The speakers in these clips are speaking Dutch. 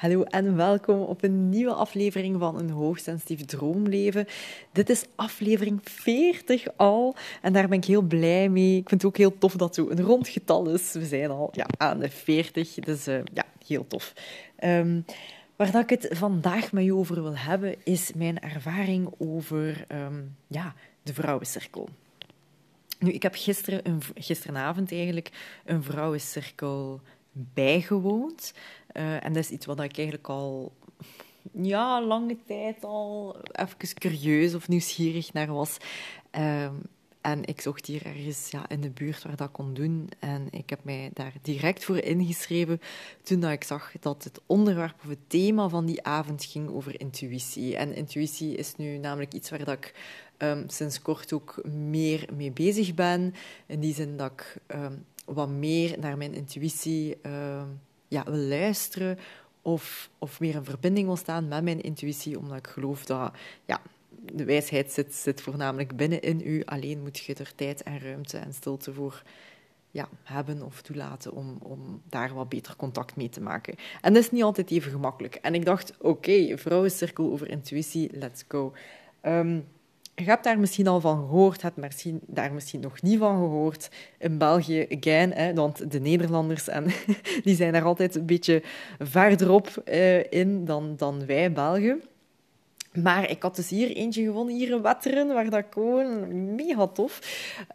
Hallo en welkom op een nieuwe aflevering van een hoogsensitief droomleven. Dit is aflevering 40 al en daar ben ik heel blij mee. Ik vind het ook heel tof dat het een rond getal is. We zijn al aan de 40, dus uh, ja, heel tof. Um, waar dat ik het vandaag met je over wil hebben, is mijn ervaring over um, ja, de vrouwencirkel. Nu, ik heb gisteren, een, gisteravond eigenlijk een vrouwencirkel bijgewoond. Uh, en dat is iets wat ik eigenlijk al ja, lange tijd al even curieus of nieuwsgierig naar was. Uh, en ik zocht hier ergens ja, in de buurt waar dat kon doen. En ik heb mij daar direct voor ingeschreven toen dat ik zag dat het onderwerp of het thema van die avond ging over intuïtie. En intuïtie is nu namelijk iets waar dat ik um, sinds kort ook meer mee bezig ben. In die zin dat ik um, wat meer naar mijn intuïtie uh, ja, wil luisteren of, of meer in verbinding wil staan met mijn intuïtie, omdat ik geloof dat ja, de wijsheid zit, zit voornamelijk binnen in u. Alleen moet je er tijd en ruimte en stilte voor ja, hebben of toelaten om, om daar wat beter contact mee te maken. En dat is niet altijd even gemakkelijk. En ik dacht, oké, vrouwencirkel over intuïtie, let's go. Um, je hebt daar misschien al van gehoord, hebt misschien, daar misschien nog niet van gehoord. In België, again, hè, want de Nederlanders en, die zijn daar altijd een beetje verderop uh, in dan, dan wij Belgen. Maar ik had dus hier eentje gewonnen, hier in Wetteren, waar dat gewoon mega tof.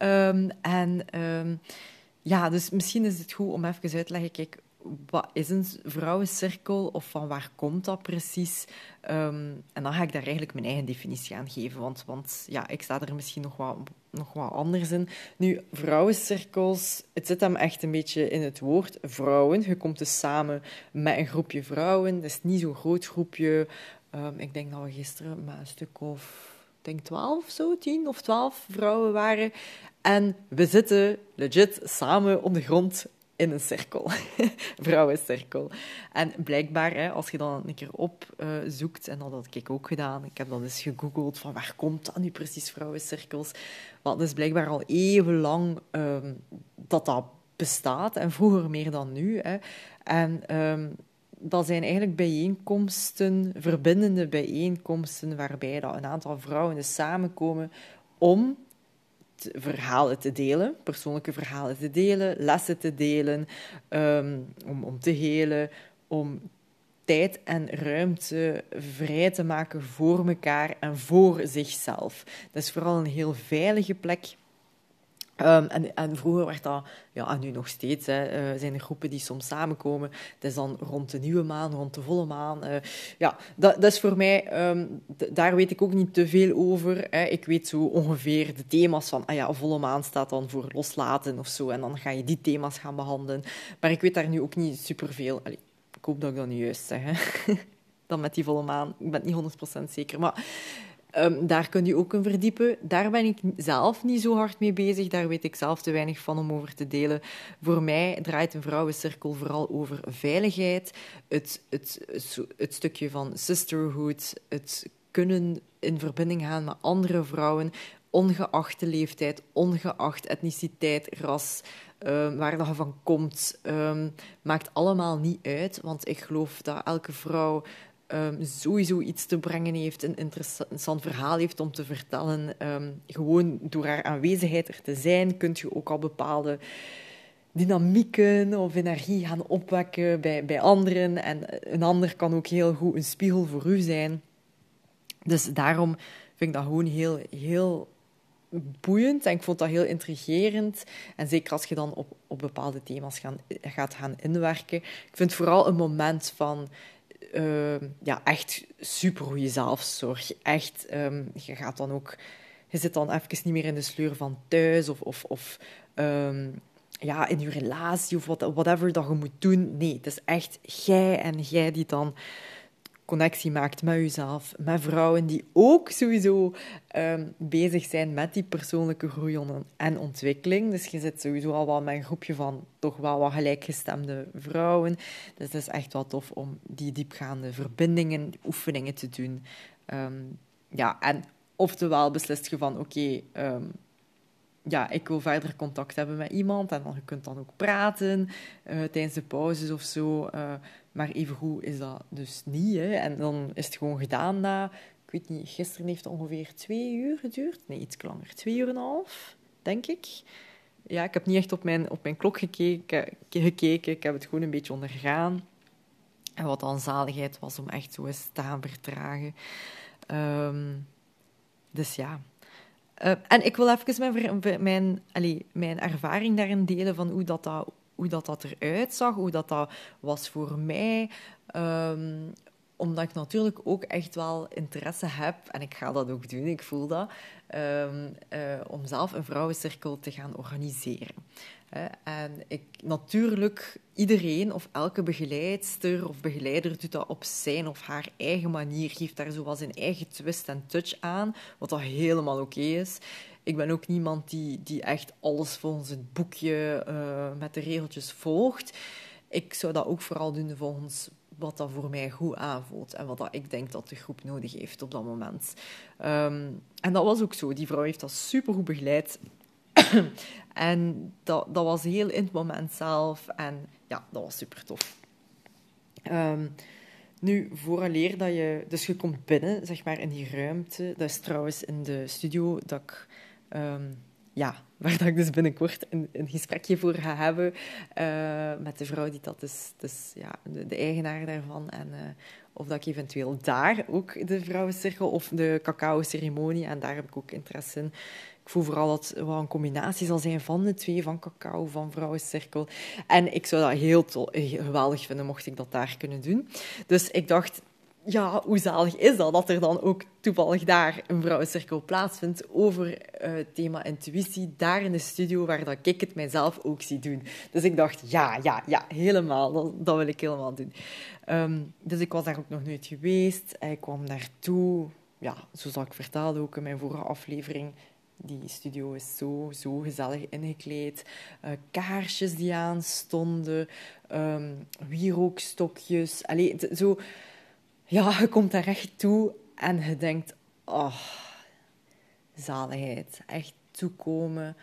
Um, en um, ja, dus misschien is het goed om even uit te leggen, kijk, wat is een vrouwencirkel of van waar komt dat precies? Um, en dan ga ik daar eigenlijk mijn eigen definitie aan geven, want, want ja, ik sta er misschien nog wat, nog wat anders in. Nu, vrouwencirkels, het zit hem echt een beetje in het woord vrouwen. Je komt dus samen met een groepje vrouwen. Het is niet zo'n groot groepje. Um, ik denk dat we gisteren met een stuk of denk twaalf, zo, tien of twaalf vrouwen waren. En we zitten legit samen op de grond in een cirkel, vrouwencirkel. En blijkbaar, hè, als je dan een keer opzoekt, uh, en dat had ik ook gedaan, ik heb dan eens gegoogeld van waar komt dat nu precies, vrouwencirkels. Want het is blijkbaar al even lang um, dat dat bestaat, en vroeger meer dan nu. Hè. En um, dat zijn eigenlijk bijeenkomsten, verbindende bijeenkomsten, waarbij dat een aantal vrouwen samenkomen om verhalen te delen, persoonlijke verhalen te delen, lessen te delen, um, om, om te helen, om tijd en ruimte vrij te maken voor elkaar en voor zichzelf. Dat is vooral een heel veilige plek Um, en, en, vroeger werd dat, ja, en nu nog steeds, hè, uh, zijn er groepen die soms samenkomen. Het is dan rond de nieuwe maan, rond de volle maan. Uh, ja, dat, dat, is voor mij, um, daar weet ik ook niet te veel over. Hè. Ik weet zo ongeveer de thema's van, ah ja, volle maan staat dan voor loslaten of zo. En dan ga je die thema's gaan behandelen. Maar ik weet daar nu ook niet superveel. Ik hoop dat ik dat nu juist zeg. Hè. dan met die volle maan. Ik ben niet 100% zeker. Maar Um, daar kun je ook in verdiepen. Daar ben ik zelf niet zo hard mee bezig. Daar weet ik zelf te weinig van om over te delen. Voor mij draait een vrouwencirkel vooral over veiligheid. Het, het, het stukje van sisterhood. Het kunnen in verbinding gaan met andere vrouwen. Ongeacht de leeftijd, ongeacht etniciteit, ras, um, waar dat van komt, um, maakt allemaal niet uit. Want ik geloof dat elke vrouw um, sowieso iets te brengen heeft, een interessant verhaal heeft om te vertellen. Um, gewoon door haar aanwezigheid er te zijn, kun je ook al bepaalde dynamieken of energie gaan opwekken bij, bij anderen. En een ander kan ook heel goed een spiegel voor u zijn. Dus daarom vind ik dat gewoon heel, heel boeiend en ik vond dat heel intrigerend. En zeker als je dan op, op bepaalde thema's gaan, gaat gaan inwerken. Ik vind vooral een moment van uh, ja, echt super goede zelfzorg. Echt, um, je gaat dan ook, je zit dan even niet meer in de sleur van thuis of, of, of um, ja, in je relatie of whatever dat je moet doen. Nee, het is echt jij en jij die dan connectie maakt met jezelf, met vrouwen die ook sowieso um, bezig zijn met die persoonlijke groei en ontwikkeling. Dus je zit sowieso al wel met een groepje van toch wel wat gelijkgestemde vrouwen. Dus het is echt wel tof om die diepgaande verbindingen, oefeningen te doen. Um, ja, en oftewel beslist je van oké, um, ja, ik wil verder contact hebben met iemand en dan, je kunt dan ook praten uh, tijdens de pauzes of zo. Uh, Maar evengoed is dat dus niet. Hè. En dan is het gewoon gedaan na... Ik weet niet, gisteren heeft het ongeveer twee uur geduurd. Nee, iets langer. Twee uur en een half, denk ik. Ja, ik heb niet echt op mijn, op mijn klok gekeken, gekeken. Ik heb het gewoon een beetje ondergaan. En wat dan zaligheid was om echt zo eens te gaan vertragen. Ehm, dus ja. Uh, en ik wil even mijn, mijn, allez, mijn ervaring daarin delen van hoe dat, dat, hoe dat, dat eruit zag, hoe dat, dat was voor mij. Um, omdat ik natuurlijk ook echt wel interesse heb, en ik ga dat ook doen, ik voel dat, um, uh, om zelf een vrouwencirkel te gaan organiseren. En ik, natuurlijk, iedereen of elke begeleidster of begeleider doet dat op zijn of haar eigen manier, geeft daar zo wel zijn eigen twist en touch aan, wat dat helemaal oké is. Ik ben ook niemand die, die echt alles volgens het boekje uh, met de regeltjes volgt. Ik zou dat ook vooral doen volgens wat dat voor mij goed aanvoelt en wat dat ik denk dat de groep nodig heeft op dat moment. Um, en dat was ook zo. Die vrouw heeft dat supergoed begeleid. en dat, dat was heel in het moment zelf. En ja, dat was super tof. Um, nu, vooraleer dat je... Dus je komt binnen, zeg maar, in die ruimte. Dat is trouwens in de studio dat ik... Um, ja, waar ik dus binnenkort een, een gesprekje voor ga hebben uh, met de vrouw die dat is, dus ja, de, eigenaar daarvan. En uh, of dat ik eventueel daar ook de vrouwencirkel of de cacao-ceremonie, en daar heb ik ook interesse in. Ik voel vooral dat het wel een combinatie zal zijn van de twee, van cacao, van vrouwencirkel. En ik zou dat heel geweldig vinden mocht ik dat daar kunnen doen. Dus ik dacht, ja, hoe zalig is dat, dat er dan ook toevallig daar een vrouwencirkel plaatsvindt over het thema intuïtie, daar in de studio, waar dat ik het mijzelf ook zie doen. Dus ik dacht, ja, ja, ja, helemaal, dat, dat wil ik helemaal doen. Um, dus ik was daar ook nog nooit geweest. Ik kwam naartoe, ja, zoals ik vertelde ook in mijn vorige aflevering, die studio is zo, zo gezellig ingekleed. Uh, kaarsjes die aanstonden, um, wierookstokjes. Allee, zo ja, je komt daar echt toe en je denkt, oh, zaligheid. Echt toekomen.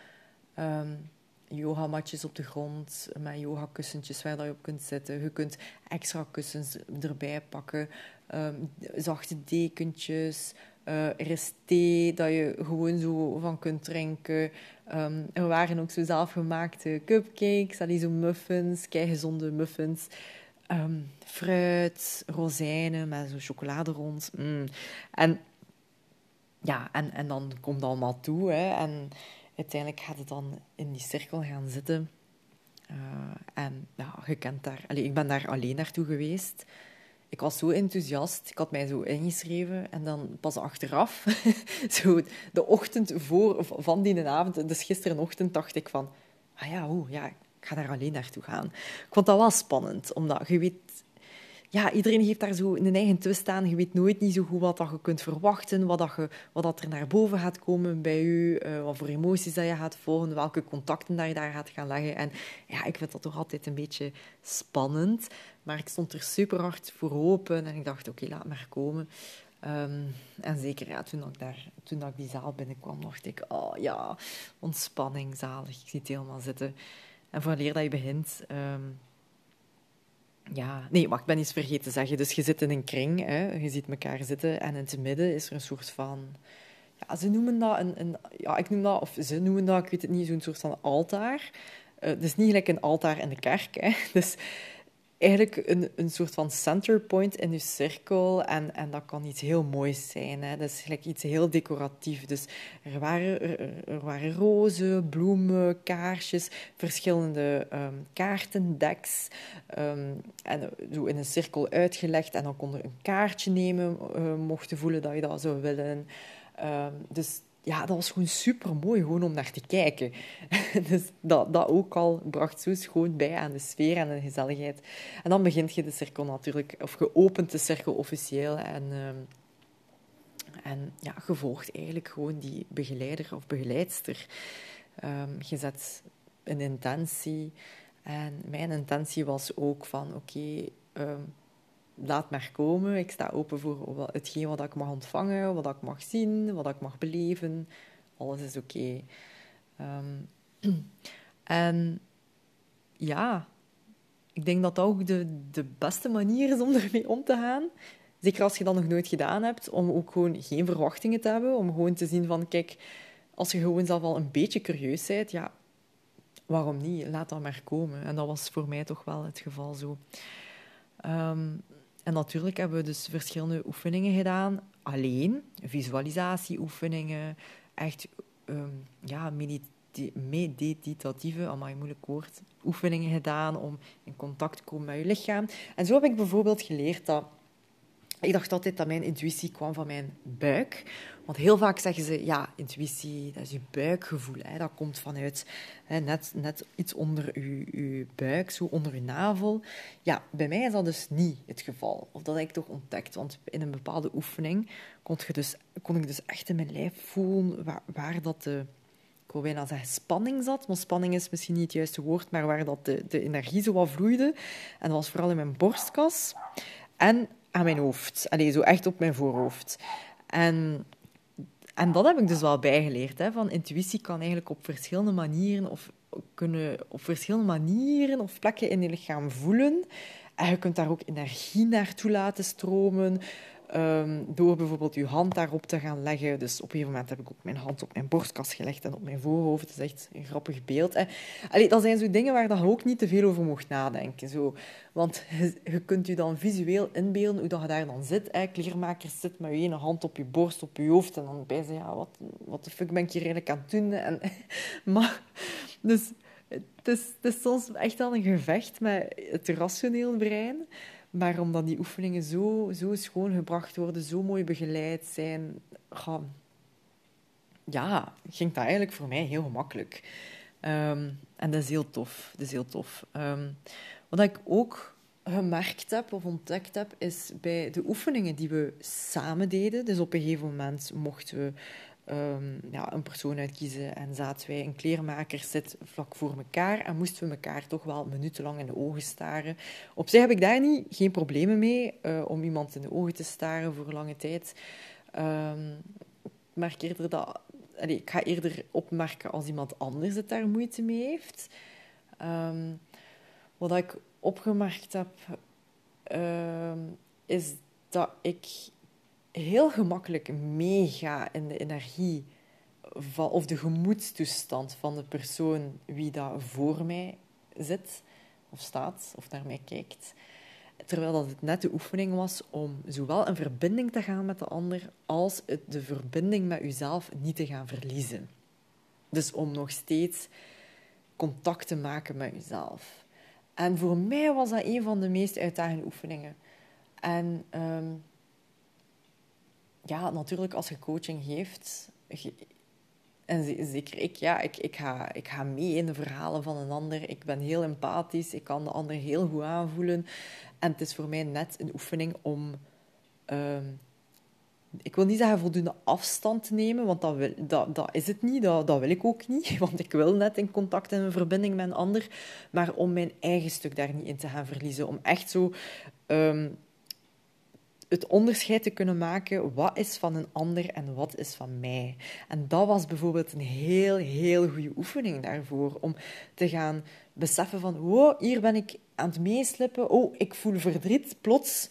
Um, yogamatjes op de grond met yogakussentjes waar je op kunt zitten. Je kunt extra kussens erbij pakken. Um, zachte dekentjes. Uh, er is thee dat je gewoon zo van kunt drinken. Um, er waren ook zo zelfgemaakte cupcakes, die zo muffins, gezonde muffins um, fruit, rozijnen met zo'n chocolade rond. Mm. En ja, en, en dan komt het allemaal toe. Hè, en uiteindelijk gaat het dan in die cirkel gaan zitten. Uh, en ja, je kent daar... Allee, ik ben daar alleen naartoe geweest. Ik was zo enthousiast. Ik had mij zo ingeschreven. En dan pas achteraf, zo de ochtend voor, van die avond, dus gisterenochtend, dacht ik van... Ah ja, hoe, ja, ik ga daar alleen naartoe gaan. Ik vond dat wel spannend, omdat je weet... Ja, iedereen heeft daar zo een eigen twist aan. Je weet nooit niet zo goed wat dat je kunt verwachten, wat, dat je, wat dat er naar boven gaat komen bij je, uh, wat voor emoties dat je gaat volgen, welke contacten dat je daar gaat gaan leggen. En ja, ik vind dat toch altijd een beetje spannend. Maar ik stond er super hard voor open en ik dacht, oké, laat maar komen. Um, en zeker toen, ik daar, toen ik die zaal binnenkwam, dacht ik, oh ja, ontspanning, zalig. Ik zie het helemaal zitten. En vooraleer dat je begint... Um, ja, nee, maar ik ben iets vergeten te zeggen. Dus je zit in een kring, hè, je ziet elkaar zitten en in het midden is er een soort van... Ja, ze noemen dat een, een... Ja, ik noem dat, of ze noemen dat, ik weet het niet, zo'n soort van altaar. Uh, is niet gelijk een altaar in de kerk. Hè. Dus eigenlijk een, een soort van centerpoint in je cirkel. En, en dat kan iets heel moois zijn. Hè. Dat is gelijk iets heel decoratief. Dus er waren, er, waren rozen, bloemen, kaarsjes, verschillende um, kaartendeks. Um, en zo in een cirkel uitgelegd. En dan kon er een kaartje nemen, uh, mochten voelen dat je dat zou willen. Um, dus ja, dat was gewoon super mooi gewoon om naar te kijken. dus dat, dat ook al bracht zo schoon bij aan de sfeer en de gezelligheid. En dan begint je de cirkel natuurlijk, of je opent de cirkel officieel en, uh, en ja, je volgt eigenlijk gewoon die begeleider of begeleidster. Um, je zet een intentie. En mijn intentie was ook van, oké, um, laat maar komen. Ik sta open voor hetgeen wat ik mag ontvangen, wat ik mag zien, wat ik mag beleven. Alles is oké. Ehm, en ja, ik denk dat dat ook de, de beste manier is om ermee om te gaan. Zeker als je dat nog nooit gedaan hebt, om ook gewoon geen verwachtingen te hebben. Om gewoon te zien van, kijk, als je gewoon zelf al een beetje curieus bent, ja, waarom niet? Laat dat maar komen. En dat was voor mij toch wel het geval zo. Ehm, en natuurlijk hebben we dus verschillende oefeningen gedaan. Alleen, visualisatieoefeningen, echt um, ja, meditatieve, allemaal moeilijk woord, oefeningen gedaan om in contact te komen met je lichaam. En zo heb ik bijvoorbeeld geleerd dat ik dacht altijd dat mijn intuïtie kwam van mijn buik. Want heel vaak zeggen ze, ja, intuïtie, dat is je buikgevoel. Hè, dat komt vanuit hè, net, net iets onder je, buik, zo onder je navel. Ja, bij mij is dat dus niet het geval. Of dat heb ik toch ontdekt. Want in een bepaalde oefening kon, je dus, kon ik dus echt in mijn lijf voelen waar, dat de... Ik wil bijna zeggen spanning zat, maar spanning is misschien niet het juiste woord, maar waar dat de, de energie zo wat vloeide. En dat was vooral in mijn borstkas. En aan mijn hoofd. Allee, zo echt op mijn voorhoofd. En, en dat heb ik dus wel bijgeleerd. Hè, van intuïtie kan eigenlijk op verschillende manieren of kunnen op verschillende manieren of plekken in je lichaam voelen. En je kunt daar ook energie naartoe laten stromen. Um, door bijvoorbeeld je hand daarop te gaan leggen. Dus op een gegeven moment heb ik ook mijn hand op mijn borstkas gelegd en op mijn voorhoofd. Dat is echt een grappig beeld. En, dat zijn zo dingen waar je ook niet te veel over mocht nadenken. Zo. Want je, kunt je dan visueel inbeelden hoe dat je daar dan zit. Hè. Kleermakers zit met je ene hand op je borst, op je hoofd. En dan bij ze, ja, wat, wat de fuck ben ik hier eigenlijk aan het doen? En, maar, dus het is, is soms echt wel een gevecht met het rationeel brein. Maar omdat die oefeningen zo, zo schoon gebracht worden, zo mooi begeleid zijn, ja, ging dat eigenlijk voor mij heel gemakkelijk. Ehm, en dat is heel tof. Dat is heel tof. Um, wat ik ook gemerkt heb of ontdekt heb, is bij de oefeningen die we samen deden. Dus op een gegeven moment mochten we um, ja, een persoon uitkiezen en zaten wij een kleermaker zit vlak voor elkaar en moesten we elkaar toch wel minutenlang in de ogen staren. Op zich heb ik daar niet, geen problemen mee uh, om iemand in de ogen te staren voor lange tijd. Um, ik eerder dat... Ik ga eerder opmerken als iemand anders het daar moeite mee heeft. Um, wat ik opgemerkt heb, is dat ik heel gemakkelijk meega in de energie van, of de gemoedstoestand van de persoon wie daar voor mij zit of staat of naar mij kijkt. Terwijl dat het net de oefening was om zowel een verbinding te gaan met de ander als de verbinding met uzelf niet te gaan verliezen. Dus om nog steeds contact te maken met uzelf. En voor mij was dat een van de meest uitdagende oefeningen. En um, ja, natuurlijk als je coaching geeft, en zeker ik, ja, ik, ik, ga, ik ga mee in de verhalen van een ander. Ik ben heel empathisch, ik kan de ander heel goed aanvoelen. En het is voor mij net een oefening om... Ehm, ik wil niet zeggen voldoende afstand te nemen, want dat, wil, dat, dat is het niet. Dat, dat wil ik ook niet, want ik wil net in contact en een verbinding met een ander. Maar om mijn eigen stuk daar niet in te gaan verliezen. Om echt zo... Ehm, het onderscheid te kunnen maken wat is van een ander en wat is van mij. En dat was bijvoorbeeld een heel, heel goede oefening daarvoor. Om te gaan beseffen van, wow, hier ben ik aan het meeslippen. Oh, ik voel verdriet. Plots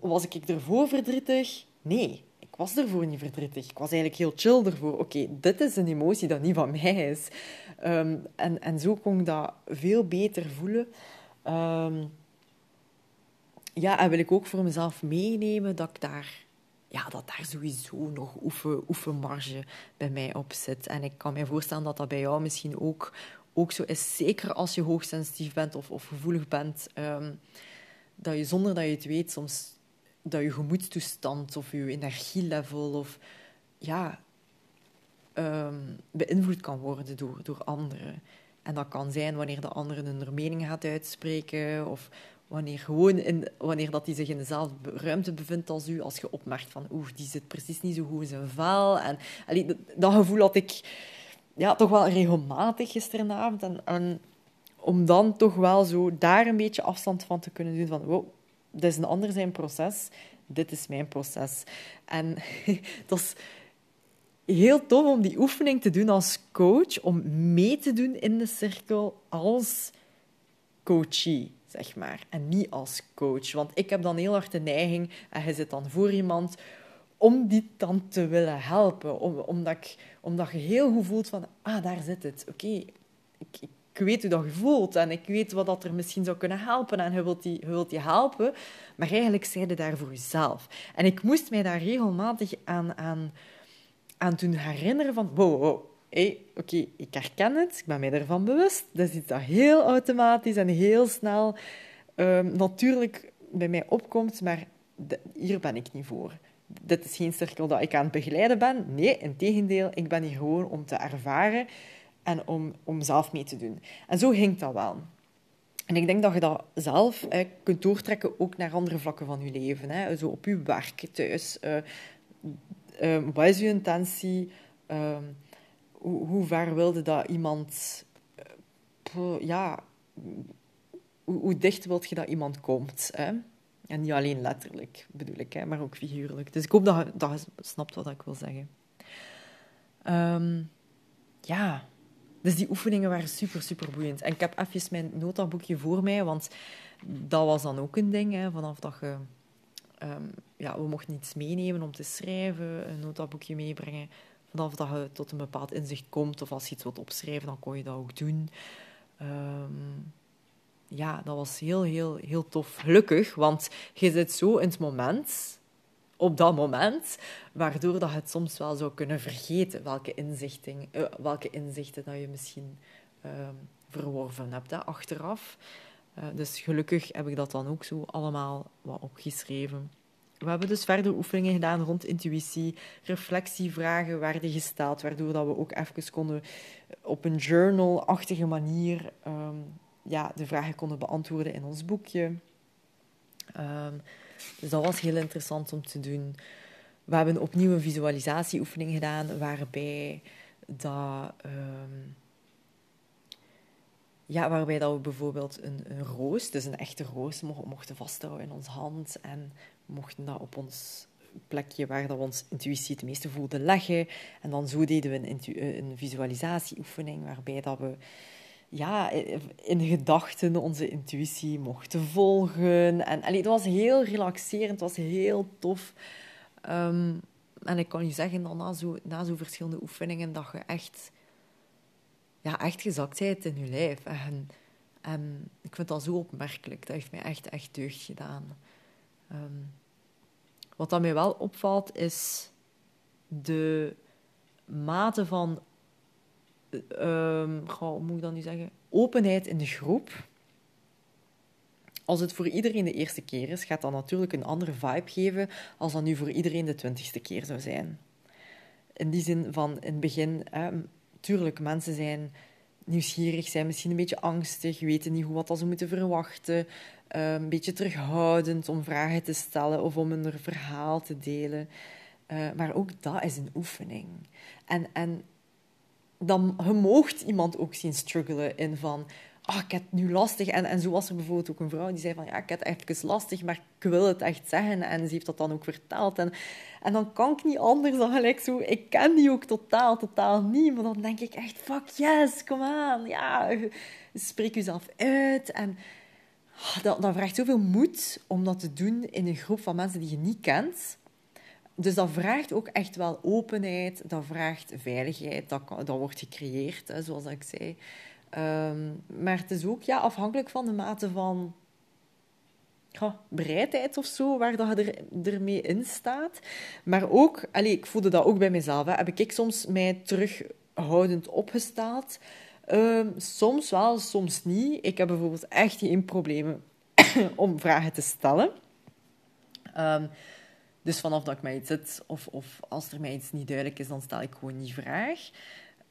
was ik ervoor verdrietig? Nee, ik was ervoor niet verdrietig. Ik was eigenlijk heel chill ervoor. Oké, dit is een emotie dat niet van mij is. Um, en, en zo kon ik dat veel beter voelen. Um, ja, en wil ik ook voor mezelf meenemen dat ik daar, ja, dat daar sowieso nog oefen, oefenmarge bij mij op zit. En ik kan me voorstellen dat dat bij jou misschien ook, ook zo is. Zeker als je hoogsensitief bent of, of gevoelig bent. Um, dat je zonder dat je het weet soms dat je gemoedstoestand of je energielevel of ja, um, beïnvloed kan worden door, door anderen. En dat kan zijn wanneer de andere hun mening gaat uitspreken of wanneer, gewoon in, wanneer dat die zich in dezelfde ruimte bevindt als u, als je opmerkt van oeh, die zit precies niet zo goed in zijn vel. En dat, gevoel had ik ja, toch wel regelmatig gisteravond. En, en, om dan toch wel zo daar een beetje afstand van te kunnen doen van wow, dit is een ander zijn proces, dit is mijn proces. En dat is heel tof om die oefening te doen als coach, om mee te doen in de cirkel als coachie maar. En niet als coach. Want ik heb dan heel hard de neiging, en je zit dan voor iemand, om die dan te willen helpen. Om, omdat, ik, omdat je heel goed voelt van, ah, daar zit het. Oké, ik, ik weet hoe dat je voelt en ik weet wat dat er misschien zou kunnen helpen en je wilt die, je wilt helpen, maar eigenlijk zei je daar voor jezelf. En ik moest mij daar regelmatig aan, aan, aan doen herinneren van, wow, wow, hey, oké, ik herken het, ik ben mij ervan bewust. Dat is iets dat heel automatisch en heel snel um, natuurlijk bij mij opkomt, maar hier ben ik niet voor. Dit is geen cirkel dat ik aan het begeleiden ben. Nee, in tegendeel, ik ben hier gewoon om te ervaren en om, om zelf mee te doen. En zo ging dat wel. En ik denk dat je dat zelf kunt doortrekken ook naar andere vlakken van je leven. Hè. Zo op je werk, thuis. Uh, uh, wat is je intentie? Uh, hoe, ver wilde dat iemand... Eh, ja, hoe, dicht wilt je dat iemand komt? Hè? En niet alleen letterlijk, bedoel ik, hè, maar ook figuurlijk. Dus ik hoop dat je, dat snapt wat ik wil zeggen. Um, ja, dus die oefeningen waren super, super boeiend. En ik heb even mijn notaboekje voor mij, want dat was dan ook een ding. Hè, vanaf dat je... Um, ja, we mochten iets meenemen om te schrijven, een notaboekje meebrengen. Vanaf dat je tot een bepaald inzicht komt, of als je iets wilt opschrijven, dan kon je dat ook doen. Um, ja, dat was heel, heel, heel tof. Gelukkig, want je zit zo in het moment op dat moment, waardoor dat je het soms wel zou kunnen vergeten welke, inzichten, uh, welke inzichten dat je misschien uh, verworven hebt achteraf. Uh, dus gelukkig heb ik dat dan ook zo allemaal wat opgeschreven. We hebben dus verder oefeningen gedaan rond intuïtie, reflectievragen werden gesteld, waardoor dat we ook even konden op een journal-achtige manier um, ja, de vragen konden beantwoorden in ons boekje. Um, dus dat was heel interessant om te doen. We hebben opnieuw een visualisatieoefening gedaan, waarbij dat, um, ja, waarbij dat we bijvoorbeeld een, een, roos, dus een echte roos, mochten vasthouden in onze hand en mochten dat op ons plekje waar dat we ons intuïtie het meeste voelden leggen. En dan zo deden we een, een visualisatieoefening waarbij dat we ja, in gedachten onze intuïtie mochten volgen. En het was heel relaxerend, het was heel tof. Um, en ik kan je zeggen, dat na zo, na zo verschillende oefeningen, dat je echt, ja, echt gezakt bent in je lijf. En, ik vind dat zo opmerkelijk. Dat heeft mij echt, echt deugd gedaan. Um, wat dat mij wel opvalt, is de mate van um, hoe moet ik dan nu zeggen? Openheid in de groep. Als het voor iedereen de eerste keer is, gaat dat natuurlijk een andere vibe geven als dat nu voor iedereen de twintigste keer zou zijn. In die zin van in het begin, hè, tuurlijk, mensen zijn nieuwsgierig, zijn misschien een beetje angstig, weten niet hoe wat ze moeten verwachten, uh, een beetje terughoudend om vragen te stellen of om een verhaal te delen. Uh, maar ook dat is een oefening. En, en dan je moogt iemand ook zien struggelen in van oh, ik heb het nu lastig. En, en zo was er bijvoorbeeld ook een vrouw die zei van ja, ik heb het even lastig, maar ik wil het echt zeggen. En ze heeft dat dan ook verteld. En, en dan kan ik niet anders dan gelijk zo... Ik ken die ook totaal, totaal niet. Maar dan denk ik echt, fuck yes, kom aan. Ja, spreek jezelf uit. En oh, dat, dat vraagt zoveel moed om dat te doen in een groep van mensen die je niet kent. Dus dat vraagt ook echt wel openheid, dat vraagt veiligheid, dat, dat wordt gecreëerd, hè, zoals ik zei. Um, maar het is ook ja, afhankelijk van de mate van bereidheid of zo, waar dat je er, ermee in staat. Maar ook, allez, ik voelde dat ook bij mezelf, hè, heb ik soms mij terughoudend opgesteld. Um, soms wel, soms niet. Ik heb bijvoorbeeld echt geen problemen om vragen te stellen. Um, dus vanaf dat ik mij iets zit, of, of als er mij iets niet duidelijk is, dan stel ik gewoon die vraag.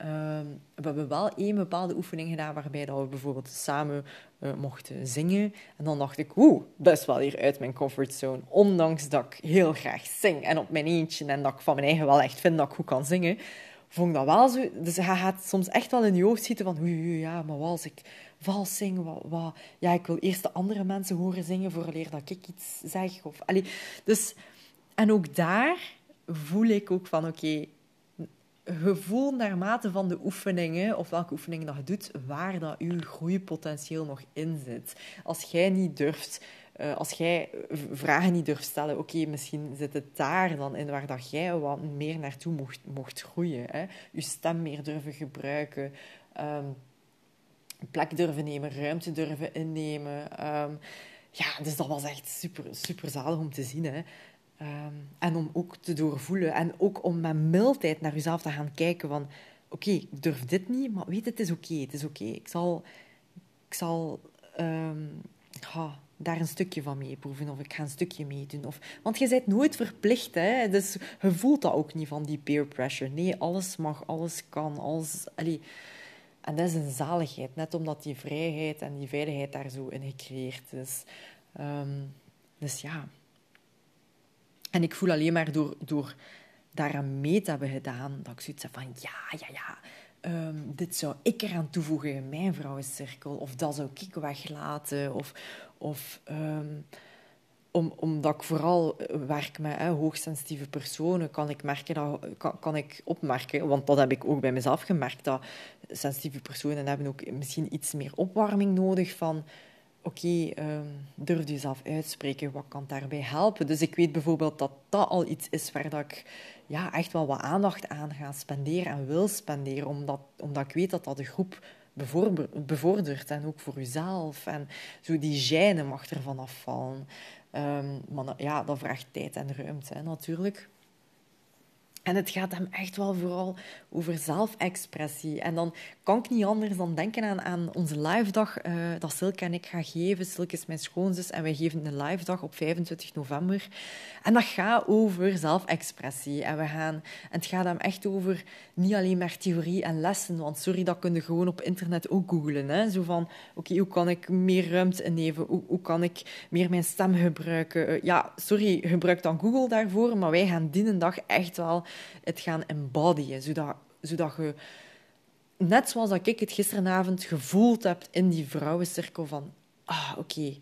Um, we hebben wel één bepaalde oefening gedaan waarbij dat we bijvoorbeeld samen uh, mochten zingen. En dan dacht ik, oeh, is wel hier uit mijn comfortzone. Ondanks dat ik heel graag zing en op mijn eentje en dat ik van mijn eigen wel echt vind dat ik goed kan zingen, vond ik dat wel zo. Dus hij gaat soms echt wel in je hoofd zitten van, oei, ja, maar wat als ik vals zing? Wat, wat, ja, ik wil eerst de andere mensen horen zingen vooraleer dat ik iets zeg. Of, allee, dus en ook daar voel ik ook van, oké, gevoel naarmate van de oefeningen, of welke oefeningen dat je doet, waar dat je groeipotentieel nog in zit. Als jij niet durft, uh, als jij vragen niet durft stellen, oké, misschien zit het daar dan in waar dat jij wat meer naartoe mocht, mocht groeien. Hè? Je stem meer durven gebruiken, um, plek durven nemen, ruimte durven innemen. Um, ja, dus dat was echt super, super zalig om te zien. Hè? Ehm, en om ook te doorvoelen. En ook om met mildheid naar jezelf te gaan kijken van... Oké, ik durf dit niet, maar weet het is oké. het is oké. Ik zal, ik zal um, daar een stukje van meeproeven. Of ik ga een stukje meedoen. Of, want je bent nooit verplicht. Hè? Dus je voelt dat ook niet van die peer pressure. Nee, alles mag, alles kan. Alles. En dat is een zaligheid. Net omdat die vrijheid en die veiligheid daar zo in gecreëerd is. Um, dus ja... En ik voel alleen maar door, door daaraan mee te hebben gedaan, dat ik zoiets heb van, ja, ja, ja, um, dit zou ik eraan toevoegen in mijn vrouwencirkel, of dat zou ik weglaten, of, of um, om, omdat ik vooral werk met hè, hoogsensitieve personen, kan ik, merken dat, kan ik opmerken, want dat heb ik ook bij mezelf gemerkt, dat sensitieve personen hebben ook misschien iets meer opwarming nodig van oké, um, durf jezelf uitspreken, wat kan daarbij helpen? Dus ik weet bijvoorbeeld dat dat al iets is waar dat ik ja, echt wel wat aandacht aan ga spenderen en wil spenderen, omdat, omdat ik weet dat dat de groep bevordert en ook voor jezelf. En zo die gêne mag ervan afvallen. Um, maar ja, dat vraagt tijd en ruimte hè, natuurlijk. En het gaat hem echt wel vooral over zelfexpressie. En dan kan ik niet anders dan denken aan, aan onze live dag uh, dat Silke en ik gaan geven. Silke is mijn schoonzus en wij geven een live dag op 25 november. En dat gaat over zelfexpressie. En, we gaan, en het gaat hem echt over niet alleen maar theorie en lessen. Want sorry, dat kun je gewoon op internet ook googlen. Hè? Zo van, oké, hoe kan ik meer ruimte innemen? Hoe, hoe kan ik meer mijn stem gebruiken? Uh, ja, sorry, gebruik dan Google daarvoor. Maar wij gaan die dag echt wel het gaan embodyen, zodat, zodat je, net zoals dat ik het gisteravond gevoeld heb in die vrouwencirkel van, ah, oké, okay,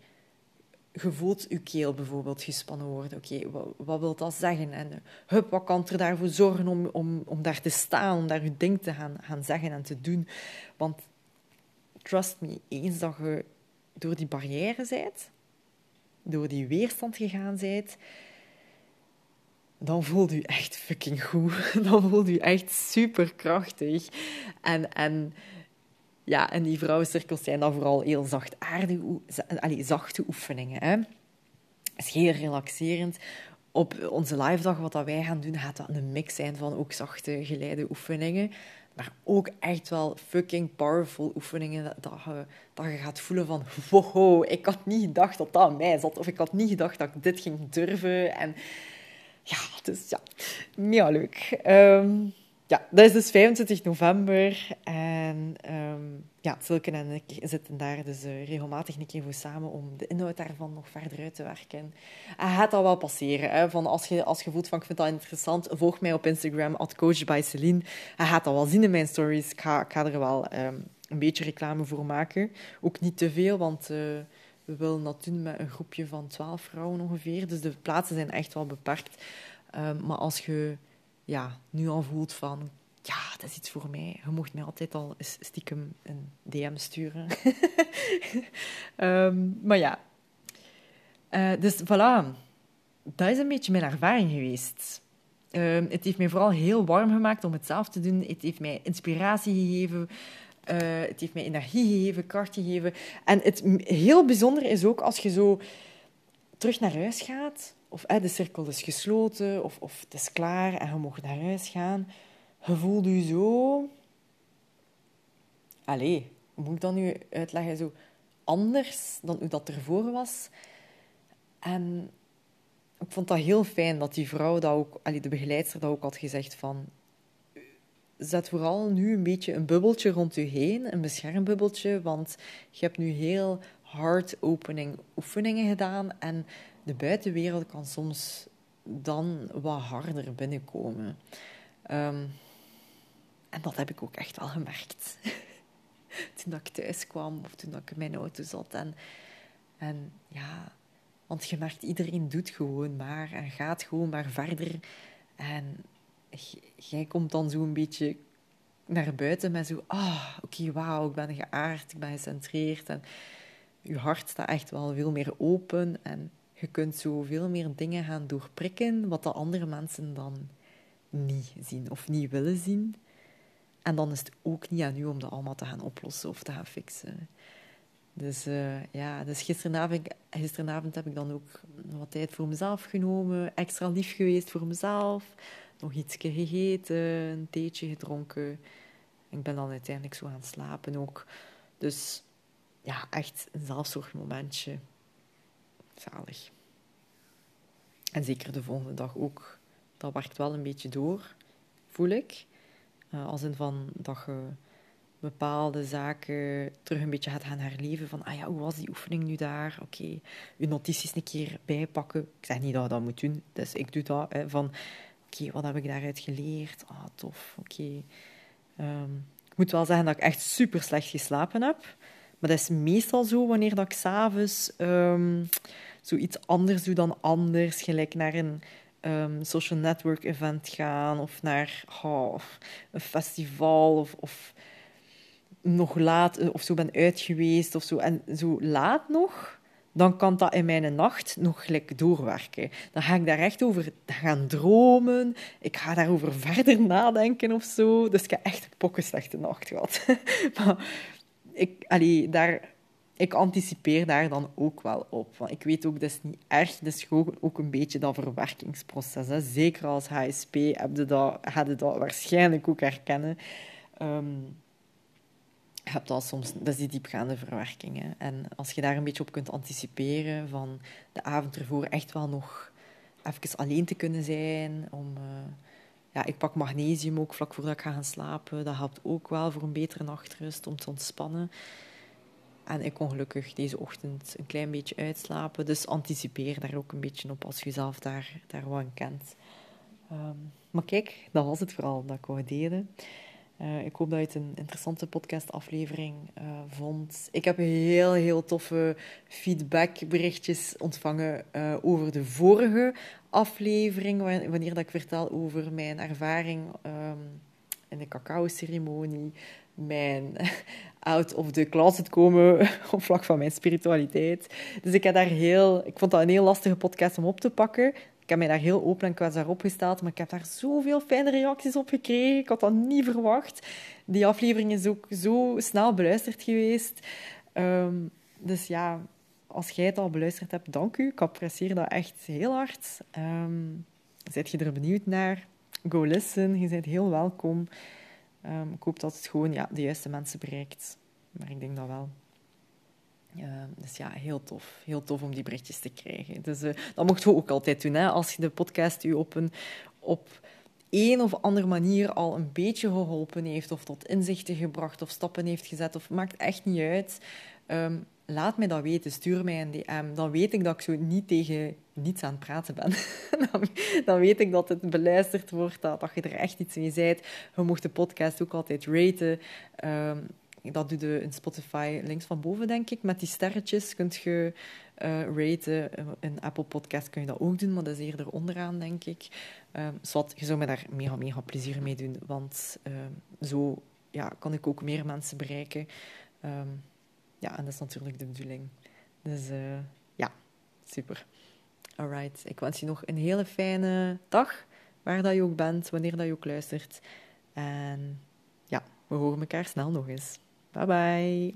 je voelt je keel bijvoorbeeld gespannen worden. Oké, wat, wat, wil dat zeggen? En hup, wat kan er daarvoor zorgen om, om, om daar te staan, om daar je ding te gaan, gaan zeggen en te doen? Want trust me, eens dat je door die barrière bent, door die weerstand gegaan bent, dan voelt u echt fucking goed. Dan voelt u echt superkrachtig. En, en, ja, en die vrouwencirkels zijn dan vooral heel zachtaardige, allez, zachte oefeningen. Hè. Het is heel relaxerend. Op onze live dag, wat dat wij gaan doen, gaat dat een mix zijn van ook zachte geleide oefeningen. Maar ook echt wel fucking powerful oefeningen. Dat je, dat je gaat voelen van... Wow, ik had niet gedacht dat dat aan mij zat. Of ik had niet gedacht dat ik dit ging durven. En ja, dus ja, mega leuk. Um, ja, dat is dus 25 november. En um, ja, Silke en ik zitten daar dus uh, regelmatig een keer voor samen om de inhoud daarvan nog verder uit te werken. En gaat dat wel passeren. Hè? Van als, je, als je voelt van ik vind dat interessant, volg mij op Instagram, at coachbyceline. Hij gaat dat wel zien in mijn stories. Ik ga, ik ga er wel um, een beetje reclame voor maken. Ook niet te veel, want... Uh, we willen dat doen met een groepje van twaalf vrouwen ongeveer. Dus de plaatsen zijn echt wel beperkt. Um, maar als je ja, nu al voelt van... Ja, dat is iets voor mij. Je mocht mij altijd al stiekem een DM sturen. um, maar ja. Uh, dus voilà. Dat is een beetje mijn ervaring geweest. Um, het heeft mij vooral heel warm gemaakt om het zelf te doen. Het heeft mij inspiratie gegeven. Uh, het heeft mij energie gegeven, kracht gegeven. En het heel bijzonder is ook als je zo terug naar huis gaat, of de cirkel is gesloten, of, of het is klaar en je mag naar huis gaan. Je voelt je zo... Allee, hoe moet ik dat nu uitleggen? Zo anders dan hoe dat ervoor was. En ik vond dat heel fijn dat die vrouw dat ook, de begeleidster dat ook had gezegd van zet vooral nu een beetje een bubbeltje rond u heen, een beschermbubbeltje, want je hebt nu heel hard opening oefeningen gedaan en de buitenwereld kan soms dan wat harder binnenkomen. Um, en dat heb ik ook echt wel gemerkt. toen ik thuis kwam of toen ik in mijn auto zat. En, en ja, want je merkt, iedereen doet gewoon maar en gaat gewoon maar verder. En jij komt dan zo een beetje naar buiten met zo, ah, oké, wauw, ik ben geaard, ik ben gecentreerd. En je hart staat echt wel veel meer open en je kunt zo veel meer dingen gaan doorprikken wat de andere mensen dan niet zien of niet willen zien. En dan is het ook niet aan u om dat allemaal te gaan oplossen of te gaan fixen. Dus uh, ja, dus gisteravond, gisteravond heb ik dan ook wat tijd voor mezelf genomen, extra lief geweest voor mezelf, nog iets gegeten, een theetje gedronken. Ik ben dan uiteindelijk zo gaan slapen ook. Dus ja, echt een zelfzorgmomentje. Zalig. En zeker de volgende dag ook. Dat werkt wel een beetje door, voel ik. Uh, als in van dat je bepaalde zaken terug een beetje gaat gaan herleven. Van, ah ja, hoe was die oefening nu daar? Oké, je notities een keer bijpakken. Ik zeg niet dat je dat moet doen, dus ik doe dat. Hè, van, oké, wat heb ik daaruit geleerd? Ah, tof, oké. Ehm, ik moet wel zeggen dat ik echt super slecht geslapen heb. Maar dat is meestal zo wanneer dat ik s'avonds um, zoiets anders doe dan anders. Gelijk naar een um, social network event gaan of naar oh, een festival of, of nog laat of zo ben uit geweest of zo. En zo laat nog, dan kan dat in mijn nacht nog gelijk doorwerken. Dan ga ik daar echt over gaan dromen. Ik ga daarover verder nadenken of zo. Dus ik heb echt een pokken slechte nacht gehad. maar ik, allee, daar, ik anticipeer daar dan ook wel op. Want ik weet ook, dat is niet erg. Dat is ook een beetje dat verwerkingsproces. Hè. Zeker als HSP heb je dat, heb je waarschijnlijk ook herkennen. Um, je hebt dat soms, dat is die diepgaande verwerking. Hè. En als je daar een beetje op kunt anticiperen, van de avond ervoor echt wel nog even alleen te kunnen zijn, om... Uh, ja, ik pak magnesium ook vlak voordat ik ga gaan slapen. Dat helpt ook wel voor een betere nachtrust, om te ontspannen. En ik kon gelukkig deze ochtend een klein beetje uitslapen. Dus anticipeer daar ook een beetje op als je zelf daar, daar aan kent. Um, maar kijk, dat was het vooral dat ik wou. Uh, ik hoop dat je het een interessante podcastaflevering uh, vond. Ik heb heel, heel toffe feedbackberichtjes ontvangen uh, over de vorige aflevering, wanneer dat ik vertel over mijn ervaring um, in de cacao-ceremonie, mijn out of the closet komen op vlak van mijn spiritualiteit. Dus ik, heb daar heel, ik vond dat een heel lastige podcast om op te pakken. Ik heb mij daar heel open en kwetsbaar opgesteld, maar ik heb daar zoveel fijne reacties op gekregen. Ik had dat niet verwacht. Die aflevering is ook zo snel beluisterd geweest. Um, dus ja, als jij het al beluisterd hebt, dank u. Ik apprecieer dat echt heel hard. Um, je er benieuwd naar? Go listen. Je bent heel welkom. Um, ik hoop dat het gewoon ja, de juiste mensen bereikt. Maar ik denk dat wel. Uh, dus ja, heel tof. Heel tof om die berichtjes te krijgen. Dus uh, dat mocht je ook altijd doen. Hè? Als je de podcast u op een, op een of andere manier al een beetje geholpen heeft, of tot inzichten gebracht, of stappen heeft gezet, of maakt echt niet uit. Um, laat mij dat weten. Stuur mij een DM. Dan weet ik dat ik zo niet tegen niets aan het praten ben. dan, dan, weet ik dat het beluisterd wordt, dat, dat je er echt iets mee zei. Je mocht de podcast ook altijd raten. Um, dat doe je in Spotify links van boven, denk ik. Met die sterretjes kunt je uh, raten. In Apple Podcast kun je dat ook doen, maar dat is eerder onderaan, denk ik. Um, je zou me daar mega, mega plezier mee doen, want um, zo ja, kan ik ook meer mensen bereiken. Um, ja, en dat is natuurlijk de bedoeling. Dus uh, ja, super. Alright, ik wens je nog een hele fijne dag, waar dat je ook bent, wanneer dat je ook luistert. En ja, we horen elkaar snel nog eens. Bye bye.